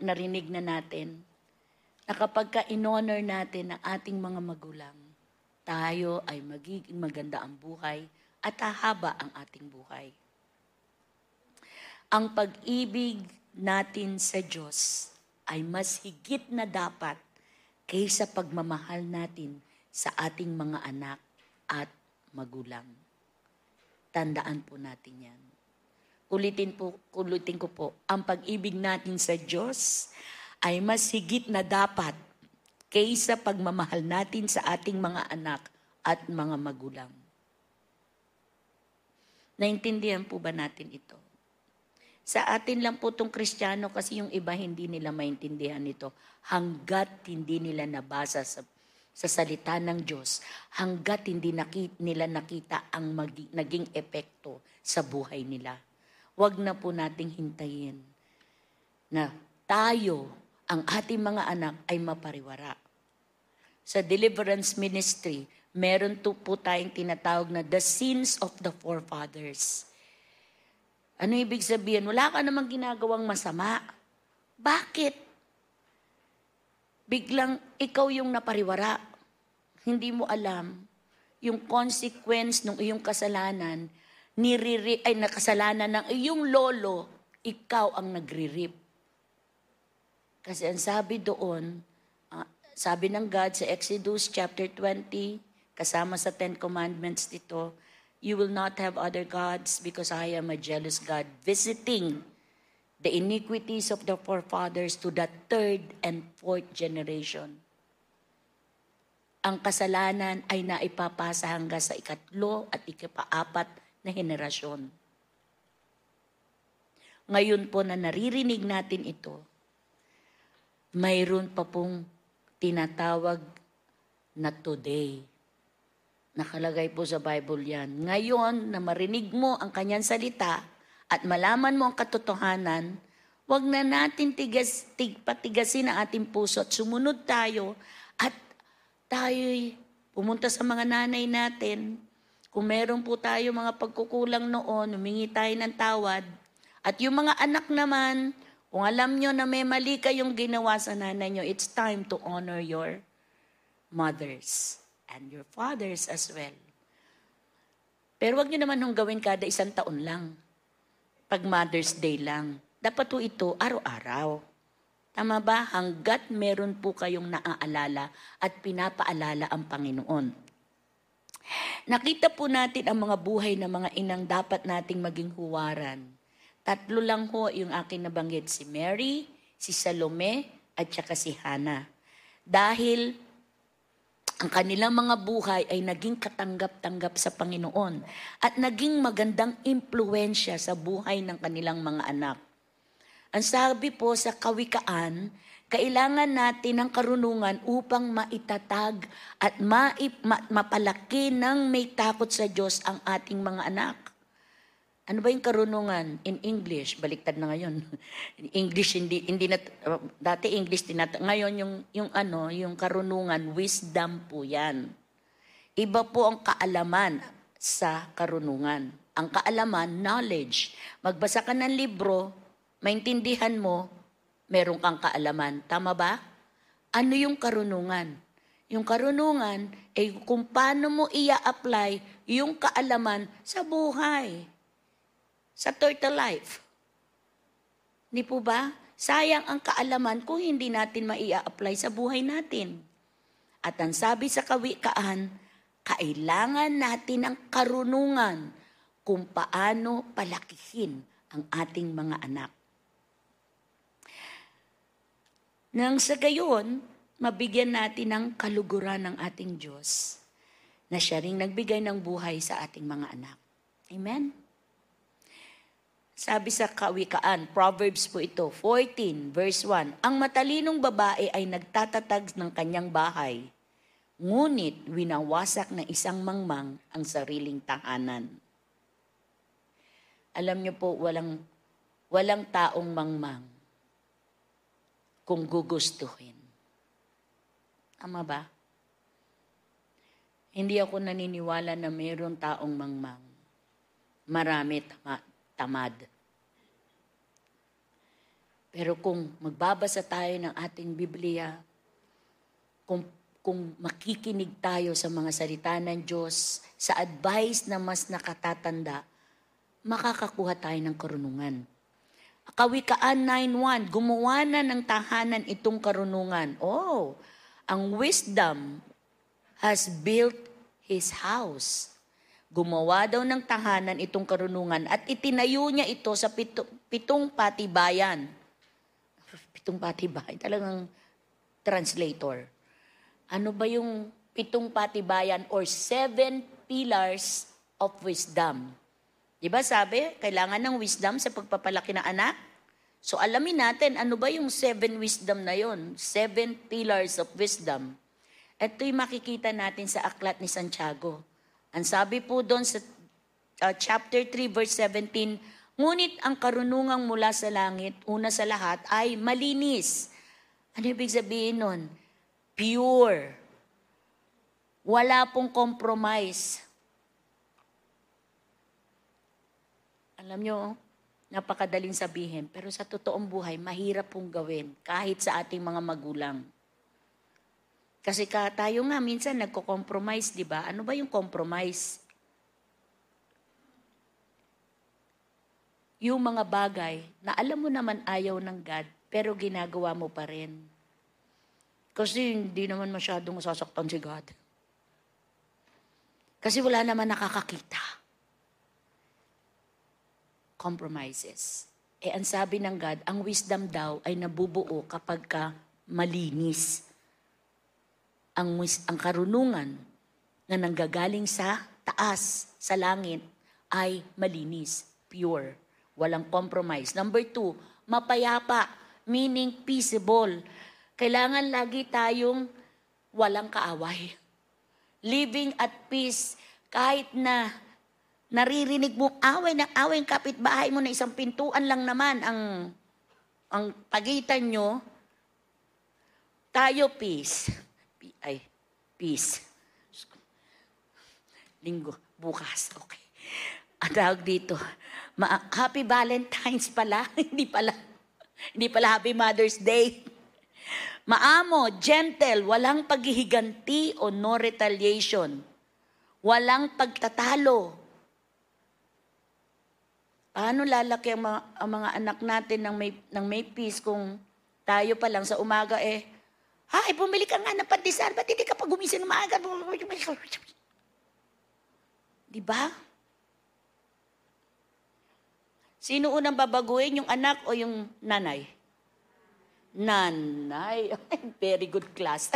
narinig na natin na kapag ka-in-honor natin ang ating mga magulang, tayo ay magiging maganda ang buhay at hahaba ang ating buhay. Ang pag-ibig natin sa Diyos ay mas higit na dapat kaysa pagmamahal natin sa ating mga anak at magulang. Tandaan po natin yan. Ulitin, po, ulitin ko po, ang pag-ibig natin sa Diyos ay mas higit na dapat kaysa pagmamahal natin sa ating mga anak at mga magulang. Naintindihan po ba natin ito? Sa atin lang po itong kristyano kasi yung iba hindi nila maintindihan ito hanggat hindi nila nabasa sa, sa salita ng Diyos, hanggat hindi nakita, nila nakita ang magi, naging epekto sa buhay nila. Huwag na po nating hintayin na tayo, ang ating mga anak ay mapariwara sa deliverance ministry, meron to po tayong tinatawag na the sins of the forefathers. Ano ibig sabihin? Wala ka namang ginagawang masama. Bakit? Biglang ikaw yung napariwara. Hindi mo alam yung consequence ng iyong kasalanan, niriri, ay nakasalanan ng iyong lolo, ikaw ang nagririp. Kasi ang sabi doon, sabi ng God sa Exodus chapter 20, kasama sa Ten Commandments dito, You will not have other gods because I am a jealous God, visiting the iniquities of the forefathers to the third and fourth generation. Ang kasalanan ay naipapasa hanggang sa ikatlo at ikapaapat na henerasyon. Ngayon po na naririnig natin ito, mayroon pa pong tinatawag na today. Nakalagay po sa Bible yan. Ngayon na marinig mo ang kanyang salita at malaman mo ang katotohanan, wag na natin tigas, tig, patigasin ang ating puso at sumunod tayo at tayo'y pumunta sa mga nanay natin. Kung meron po tayo mga pagkukulang noon, humingi tayo ng tawad. At yung mga anak naman, kung alam nyo na may mali kayong ginawa sa nanay nyo, it's time to honor your mothers and your fathers as well. Pero wag nyo naman hong gawin kada isang taon lang. Pag Mother's Day lang. Dapat po ito araw-araw. Tama ba? Hanggat meron po kayong naaalala at pinapaalala ang Panginoon. Nakita po natin ang mga buhay ng mga inang dapat nating maging huwaran. Tatlo lang ho yung akin nabanggit, si Mary, si Salome, at saka si Hannah. Dahil ang kanilang mga buhay ay naging katanggap-tanggap sa Panginoon at naging magandang impluensya sa buhay ng kanilang mga anak. Ang sabi po sa kawikaan, kailangan natin ng karunungan upang maitatag at ma, mapalaki ng may takot sa Diyos ang ating mga anak. Ano ba yung karunungan in English? Baliktad na ngayon. English hindi hindi na dati English tinata ngayon yung yung ano, yung karunungan wisdom po 'yan. Iba po ang kaalaman sa karunungan. Ang kaalaman knowledge. Magbasa ka ng libro, maintindihan mo, meron kang kaalaman. Tama ba? Ano yung karunungan? Yung karunungan ay kung paano mo ia-apply yung kaalaman sa buhay sa turtle life. Hindi po ba? Sayang ang kaalaman kung hindi natin maia-apply sa buhay natin. At ang sabi sa kawikaan, kailangan natin ng karunungan kung paano palakihin ang ating mga anak. Nang sa gayon, mabigyan natin ng kaluguran ng ating Diyos na siya ring nagbigay ng buhay sa ating mga anak. Amen? Sabi sa kawikaan, Proverbs po ito, 14 verse 1, Ang matalinong babae ay nagtatatag ng kanyang bahay, ngunit winawasak ng isang mangmang ang sariling tahanan. Alam niyo po, walang, walang taong mangmang kung gugustuhin. Tama ba? Hindi ako naniniwala na mayroong taong mangmang. Marami, tama, tamad. Pero kung magbabasa tayo ng ating Biblia, kung, kung makikinig tayo sa mga salita ng Diyos, sa advice na mas nakatatanda, makakakuha tayo ng karunungan. Kawikaan 9.1, gumawa na ng tahanan itong karunungan. Oh, ang wisdom has built his house. Gumawa daw ng tahanan itong karunungan at itinayo niya ito sa pito, pitong patibayan. Pitong patibayan, talagang translator. Ano ba yung pitong patibayan or seven pillars of wisdom? Di ba sabi, kailangan ng wisdom sa pagpapalaki ng anak? So alamin natin, ano ba yung seven wisdom na yon? Seven pillars of wisdom. Ito'y makikita natin sa aklat ni Santiago. Ang sabi po doon sa uh, chapter 3 verse 17, ngunit ang karunungang mula sa langit, una sa lahat, ay malinis. Ano ibig sabihin nun? Pure. Wala pong compromise. Alam nyo, napakadaling sabihin, pero sa totoong buhay, mahirap pong gawin kahit sa ating mga magulang. Kasi ka, tayo nga minsan nagko-compromise, di ba? Ano ba yung compromise? Yung mga bagay na alam mo naman ayaw ng God, pero ginagawa mo pa rin. Kasi hindi naman masyadong sasaktan si God. Kasi wala naman nakakakita. Compromises. Eh, ang sabi ng God, ang wisdom daw ay nabubuo kapag ka malinis ang, ang karunungan na nanggagaling sa taas, sa langit, ay malinis, pure, walang compromise. Number two, mapayapa, meaning peaceable. Kailangan lagi tayong walang kaaway. Living at peace kahit na naririnig mo away ng away ang kapitbahay mo na isang pintuan lang naman ang ang pagitan nyo, tayo peace. P- Ay, peace. Linggo, bukas, okay. Ang dito, ma- Happy Valentine's pala, hindi pala, hindi pala Happy Mother's Day. Maamo, gentle, walang paghihiganti o no retaliation. Walang pagtatalo. Paano lalaki ang mga, ang mga anak natin ng may, ng may peace kung tayo pa lang sa umaga eh, Hay, bumili ka nga ng pandesal, ba't hindi ka pa gumising ng maaga? Di ba? Sino unang babaguhin, yung anak o yung nanay? Nanay. Very good class.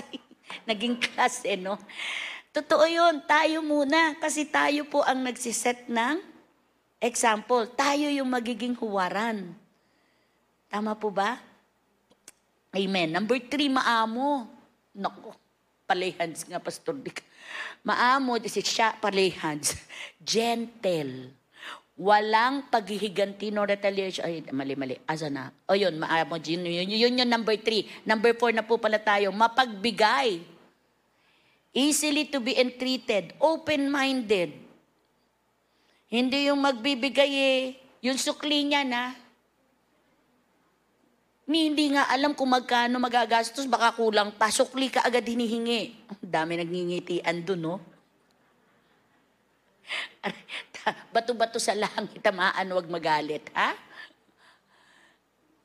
Naging class eh, no? Totoo yun, tayo muna. Kasi tayo po ang nagsiset ng example. Tayo yung magiging huwaran. Tama po ba? Amen. Number three, maamo. Naku, palehans nga, Pastor Dick. Maamo, si siya, palehans. Gentle. Walang paghihiganti no retaliation. Ay, mali, mali. Asa na? O yun, maamo. Yun, yun, yun, yun yung number three. Number four na po pala tayo. Mapagbigay. Easily to be entreated. Open-minded. Hindi yung magbibigay eh. Yung sukli niya na, ni hindi nga alam kung magkano magagastos, baka kulang pa. Sukli ka agad hinihingi. Dami nagngingitian dun, no? Bato-bato sa langit, tamaan, wag magalit, ha?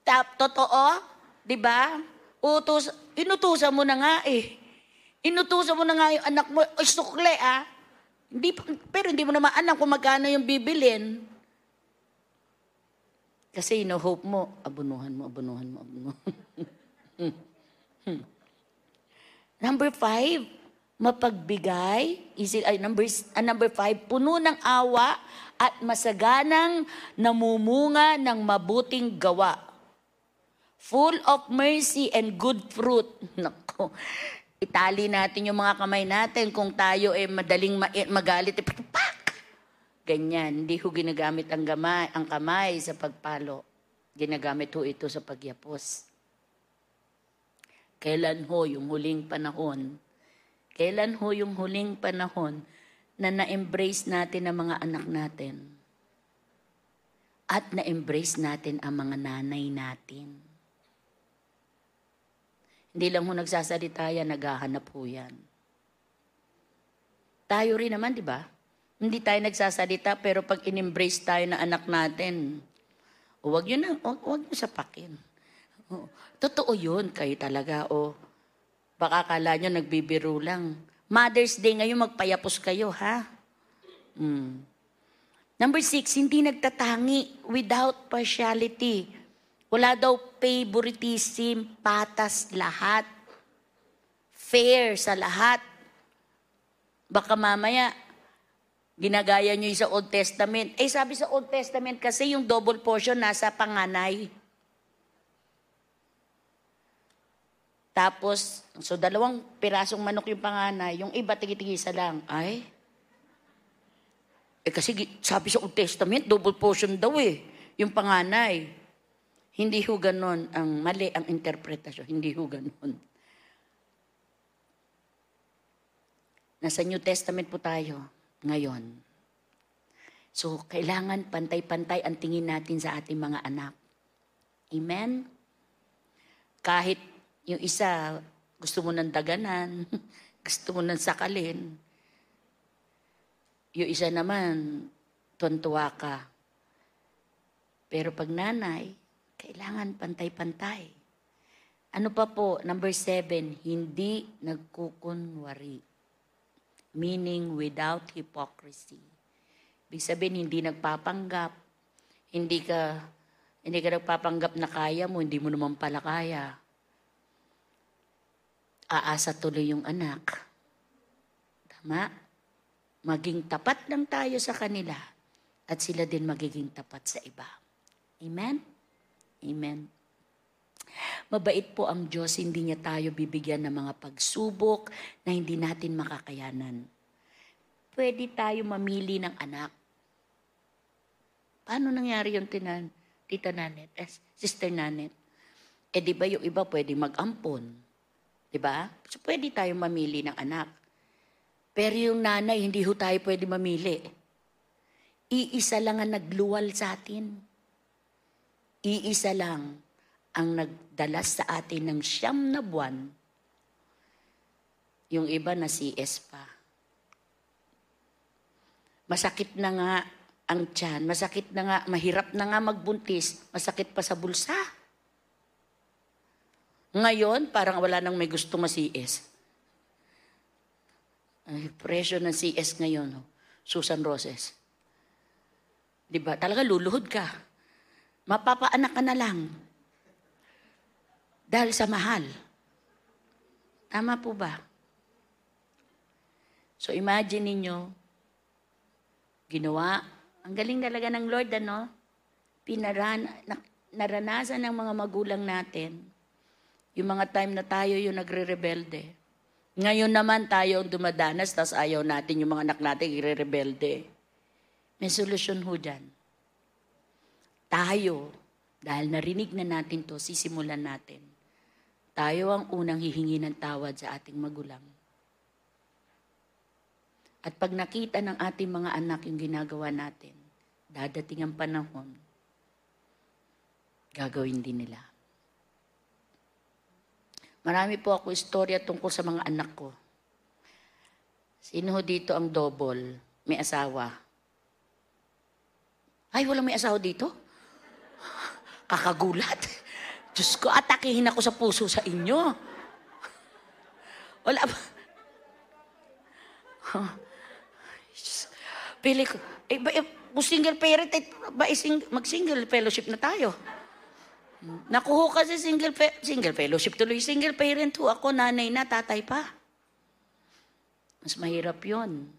Tap, totoo? Di ba? Utos, inutusan mo na nga eh. Inutusan mo na nga yung anak mo, ay sukli, ah. Hindi, pero hindi mo naman alam kung magkano yung bibilin. Kasi ino-hope mo, abunuhan mo, abunuhan mo, abunuhan. number five, mapagbigay. Easy, ay, number, ah, number five, puno ng awa at masaganang namumunga ng mabuting gawa. Full of mercy and good fruit. Nako, itali natin yung mga kamay natin kung tayo ay madaling ma- magalit. Eh, pak! Ganyan, hindi ho ginagamit ang, gamay, ang kamay sa pagpalo. Ginagamit ho ito sa pagyapos. Kailan ho yung huling panahon? Kailan ho yung huling panahon na na-embrace natin ang mga anak natin? At na-embrace natin ang mga nanay natin? Hindi lang ho nagsasalita yan, naghahanap ho yan. Tayo rin naman, di ba? Hindi tayo nagsasalita, pero pag in-embrace tayo na anak natin, o wag yun na, wag, wag nyo sapakin. O, totoo yun, kayo talaga. O baka kala nyo nagbibiro lang. Mother's Day ngayon, magpayapos kayo, ha? Mm. Number six, hindi nagtatangi without partiality. Wala daw favoritism, patas lahat. Fair sa lahat. Baka mamaya, ginagaya nyo yung sa Old Testament. Eh sabi sa Old Testament kasi yung double portion nasa panganay. Tapos, so dalawang pirasong manok yung panganay, yung iba tigi-tigisa lang. Ay, eh kasi sabi sa Old Testament, double portion daw eh, yung panganay. Hindi ho ganon ang mali ang interpretasyon. Hindi ho ganon. Nasa New Testament po tayo ngayon. So, kailangan pantay-pantay ang tingin natin sa ating mga anak. Amen? Kahit yung isa, gusto mo ng daganan, gusto mo ng sakalin. Yung isa naman, tuntua ka. Pero pag nanay, kailangan pantay-pantay. Ano pa po? Number seven, hindi nagkukunwari. Meaning without hypocrisy. Ibig sabihin, hindi nagpapanggap. Hindi ka, hindi ka nagpapanggap na kaya mo, hindi mo naman pala kaya. Aasa tuloy yung anak. Tama? Maging tapat lang tayo sa kanila at sila din magiging tapat sa iba. Amen? Amen. Mabait po ang Diyos, hindi niya tayo bibigyan ng mga pagsubok na hindi natin makakayanan. Pwede tayo mamili ng anak. Paano nangyari yung tinan, tita Nanet, eh, sister Nanet? Eh di ba yung iba pwede mag-ampon? Di ba? So pwede tayo mamili ng anak. Pero yung nanay, hindi ho tayo pwede mamili. Iisa lang ang nagluwal sa atin. Iisa lang ang nagdalas sa atin ng siyam na buwan. Yung iba na CS pa. Masakit na nga ang tiyan, masakit na nga, mahirap na nga magbuntis, masakit pa sa bulsa. Ngayon, parang wala nang may gusto ma-CS. Ay, presyo ng CS ngayon, oh. Susan Roses. Di ba? Talaga luluhod ka. Mapapaanak ka na lang. Dahil sa mahal. Tama po ba? So imagine ninyo, ginawa, ang galing talaga ng Lord, ano? Pinaran, na, naranasan ng mga magulang natin, yung mga time na tayo yung nagre-rebelde. Ngayon naman tayo ang dumadanas, tapos ayaw natin yung mga anak natin i-rebelde. May solusyon ho dyan. Tayo, dahil narinig na natin to, sisimulan natin. Tayo ang unang hihingi ng tawad sa ating magulang. At pag nakita ng ating mga anak yung ginagawa natin, dadating ang panahon, gagawin din nila. Marami po ako istorya tungkol sa mga anak ko. Sino dito ang double? May asawa. Ay, walang may asawa dito? Kakagulat. Diyos ko, atakihin ako sa puso sa inyo. Wala ba? Pili ko, eh, ba, eh, kung single parent, eh, ba, eh, sing, mag-single fellowship na tayo. Nakuho kasi single, fe- single fellowship tuloy. Single parent ho ako, nanay na, tatay pa. Mas mahirap yon.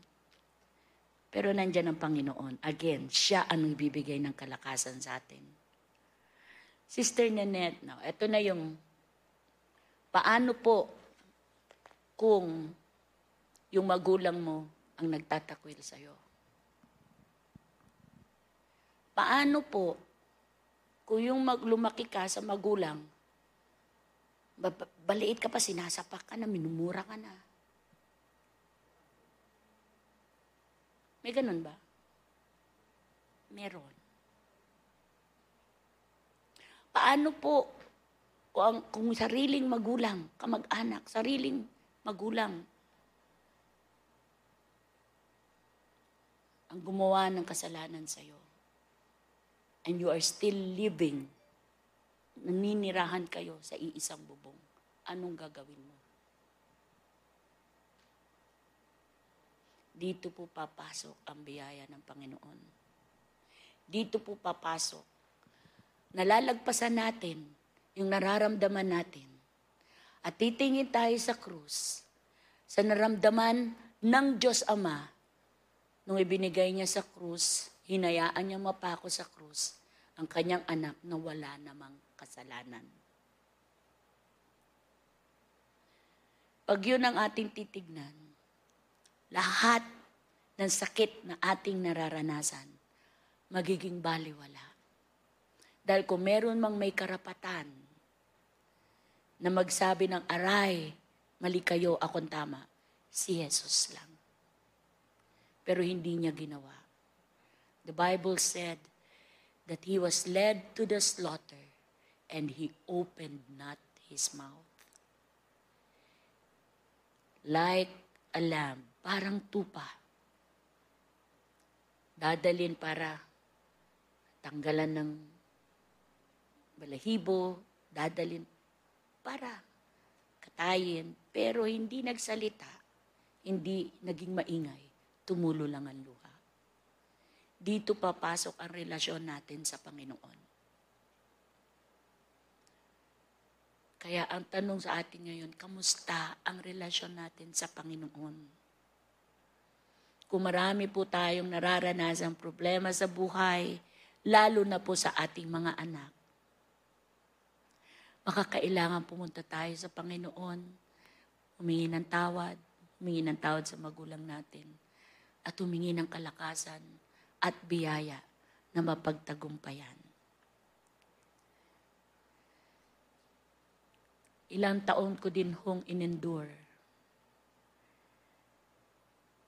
Pero nandyan ang Panginoon. Again, siya ang nagbibigay ng kalakasan sa atin. Sister Nanette, no, ito na yung paano po kung yung magulang mo ang nagtatakwil sa'yo. Paano po kung yung mag, lumaki ka sa magulang, ba- baliit ka pa, sinasapak ka na, minumura ka na. May ganun ba? Meron. Paano po kung, kung sariling magulang, kamag-anak, sariling magulang, ang gumawa ng kasalanan sa'yo, and you are still living, naninirahan kayo sa iisang bubong, anong gagawin mo? Dito po papasok ang biyaya ng Panginoon. Dito po papasok. Nalalagpasan natin yung nararamdaman natin. At titingin tayo sa krus, sa naramdaman ng Diyos Ama, nung ibinigay niya sa krus, hinayaan niya mapako sa krus ang kanyang anak na wala namang kasalanan. Pag yun ang ating titignan, lahat ng sakit na ating nararanasan, magiging baliwala. Dahil kung meron mang may karapatan na magsabi ng aray, mali kayo, akong tama, si Jesus lang. Pero hindi niya ginawa. The Bible said that he was led to the slaughter and he opened not his mouth. Like a lamb, parang tupa. Dadalin para tanggalan ng balahibo, dadalin para katayin, pero hindi nagsalita, hindi naging maingay, tumulo lang ang luha. Dito papasok ang relasyon natin sa Panginoon. Kaya ang tanong sa atin ngayon, kamusta ang relasyon natin sa Panginoon? Kung marami po tayong nararanasan problema sa buhay, lalo na po sa ating mga anak, Baka kailangan pumunta tayo sa Panginoon, humingi ng tawad, humingi ng tawad sa magulang natin, at humingi ng kalakasan at biyaya na mapagtagumpayan. Ilang taon ko din hong inendure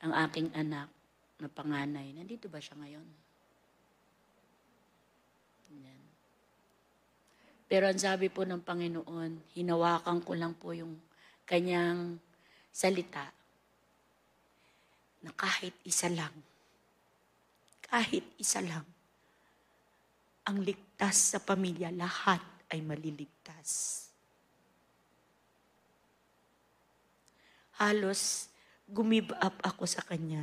ang aking anak na panganay. Nandito ba siya ngayon? Yan. Pero ang sabi po ng Panginoon, hinawakan ko lang po yung kanyang salita na kahit isa lang, kahit isa lang, ang ligtas sa pamilya, lahat ay maliligtas. Halos gumib up ako sa Kanya.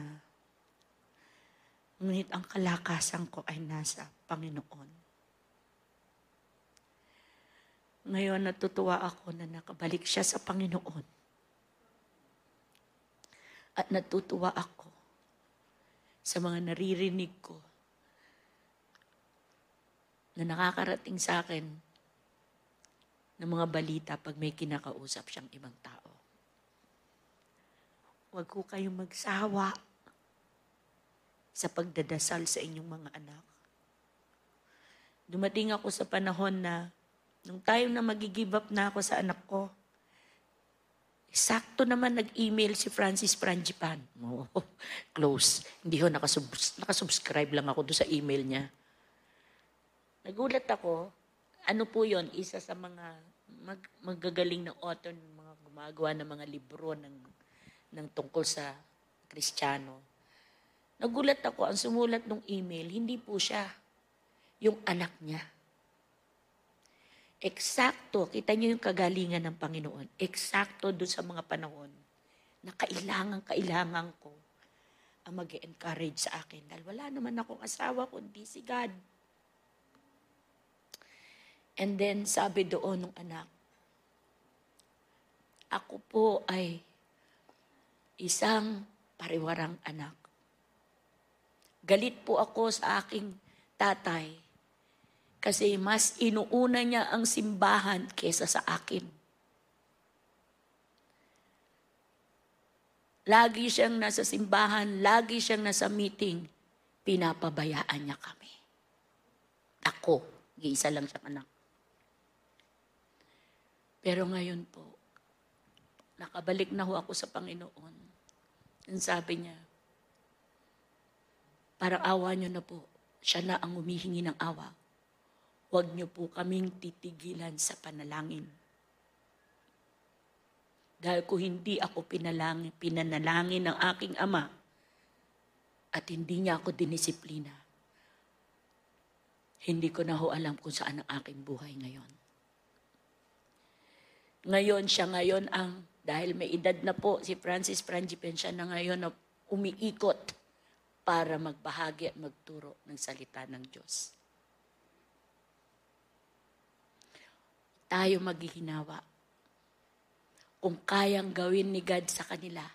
Ngunit ang kalakasan ko ay nasa Panginoon. Ngayon natutuwa ako na nakabalik siya sa Panginoon. At natutuwa ako sa mga naririnig ko na nakakarating sa akin ng mga balita pag may kinakausap siyang ibang tao. Huwag ko kayong magsawa sa pagdadasal sa inyong mga anak. Dumating ako sa panahon na nung tayo na magigive up na ako sa anak ko, sakto naman nag-email si Francis Frangipan. Oh, close. Hindi ho, nakasub- nakasubscribe lang ako doon sa email niya. Nagulat ako, ano po yon isa sa mga mag, magagaling na author, mga gumagawa ng mga libro ng, ng tungkol sa Kristiyano. Nagulat ako, ang sumulat ng email, hindi po siya, yung anak niya. Eksakto, kita niyo yung kagalingan ng Panginoon. Eksakto doon sa mga panahon na kailangan, kailangan ko ang mag encourage sa akin. Dahil wala naman akong asawa kundi si God. And then sabi doon ng anak, ako po ay isang pariwarang anak. Galit po ako sa aking tatay kasi mas inuuna niya ang simbahan kesa sa akin. Lagi siyang nasa simbahan, lagi siyang nasa meeting. Pinapabayaan niya kami. Ako, isa lang siyang anak. Pero ngayon po, nakabalik na ho ako sa Panginoon. Ang sabi niya, parang awa niyo na po. Siya na ang humihingi ng awa. Huwag niyo po kaming titigilan sa panalangin. Dahil kung hindi ako pinalangin, pinanalangin ng aking ama at hindi niya ako dinisiplina, hindi ko na ho alam kung saan ang aking buhay ngayon. Ngayon siya ngayon ang, dahil may edad na po, si Francis Frangipen siya na ngayon na umiikot para magbahagi at magturo ng salita ng Diyos. Tayo maghihinawa. Kung kayang gawin ni God sa kanila,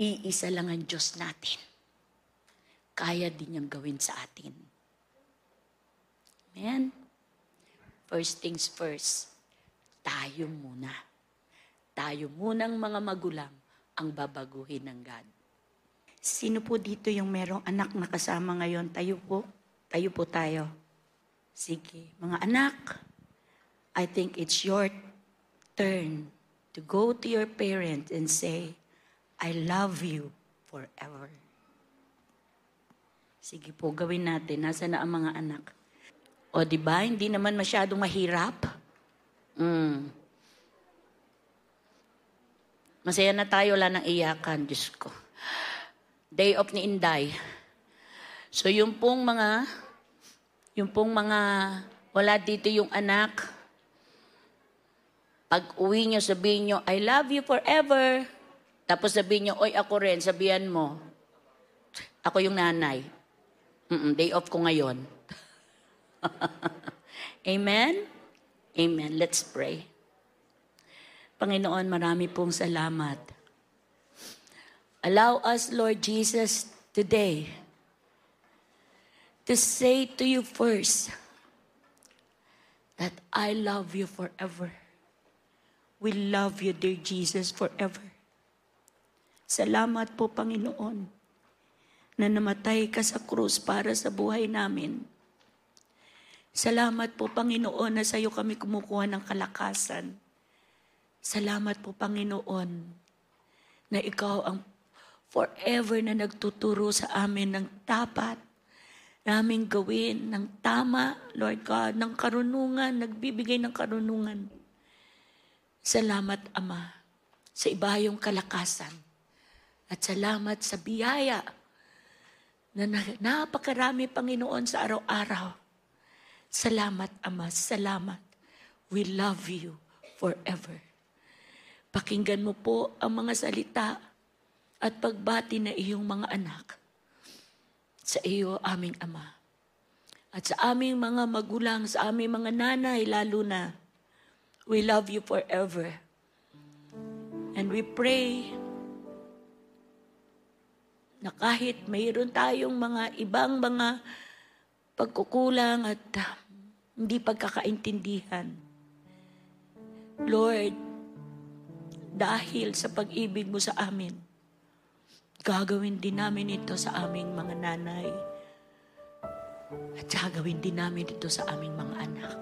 iisa lang ang Diyos natin. Kaya din niyang gawin sa atin. Amen? First things first, tayo muna. Tayo munang mga magulang ang babaguhin ng God. Sino po dito yung merong anak na kasama ngayon? Tayo po. Tayo po tayo. Sige. Mga anak, I think it's your turn to go to your parent and say, I love you forever. Sige po, gawin natin. Nasa na ang mga anak? O, di ba? Hindi naman masyadong mahirap. Mm. Masaya na tayo, wala nang iyakan, Diyos ko. Day of ni Inday. So, yung pong mga, yung pong mga, wala dito yung anak, pag uwi nyo, sabihin nyo, I love you forever. Tapos sabihin nyo, oy, ako rin, sabihan mo, ako yung nanay. Mm-mm, day off ko ngayon. Amen? Amen. Let's pray. Panginoon, marami pong salamat. Allow us, Lord Jesus, today to say to you first that I love you forever. We love you, dear Jesus, forever. Salamat po, Panginoon, na namatay ka sa krus para sa buhay namin. Salamat po, Panginoon, na sa iyo kami kumukuha ng kalakasan. Salamat po, Panginoon, na ikaw ang forever na nagtuturo sa amin ng dapat naming gawin, ng tama, Lord God, ng karunungan, nagbibigay ng karunungan. Salamat, Ama, sa ibayong kalakasan. At salamat sa biyaya na na- napakarami, Panginoon, sa araw-araw. Salamat, Ama. Salamat. We love you forever. Pakinggan mo po ang mga salita at pagbati na iyong mga anak sa iyo, aming Ama. At sa aming mga magulang, sa aming mga nanay, lalo na, we love you forever. And we pray na kahit mayroon tayong mga ibang mga pagkukulang at ah, hindi pagkakaintindihan, Lord, dahil sa pag-ibig mo sa amin, gagawin din namin ito sa aming mga nanay. At gagawin din namin ito sa aming mga anak.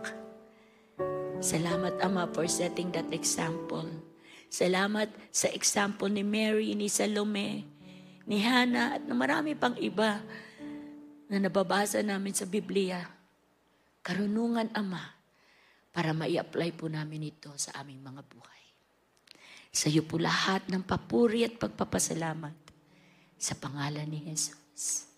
Salamat, Ama, for setting that example. Salamat sa example ni Mary, ni Salome, ni Hannah, at marami pang iba na nababasa namin sa Biblia. Karunungan, Ama, para mai-apply po namin ito sa aming mga buhay. Sa iyo po lahat ng papuri at pagpapasalamat sa pangalan ni Jesus.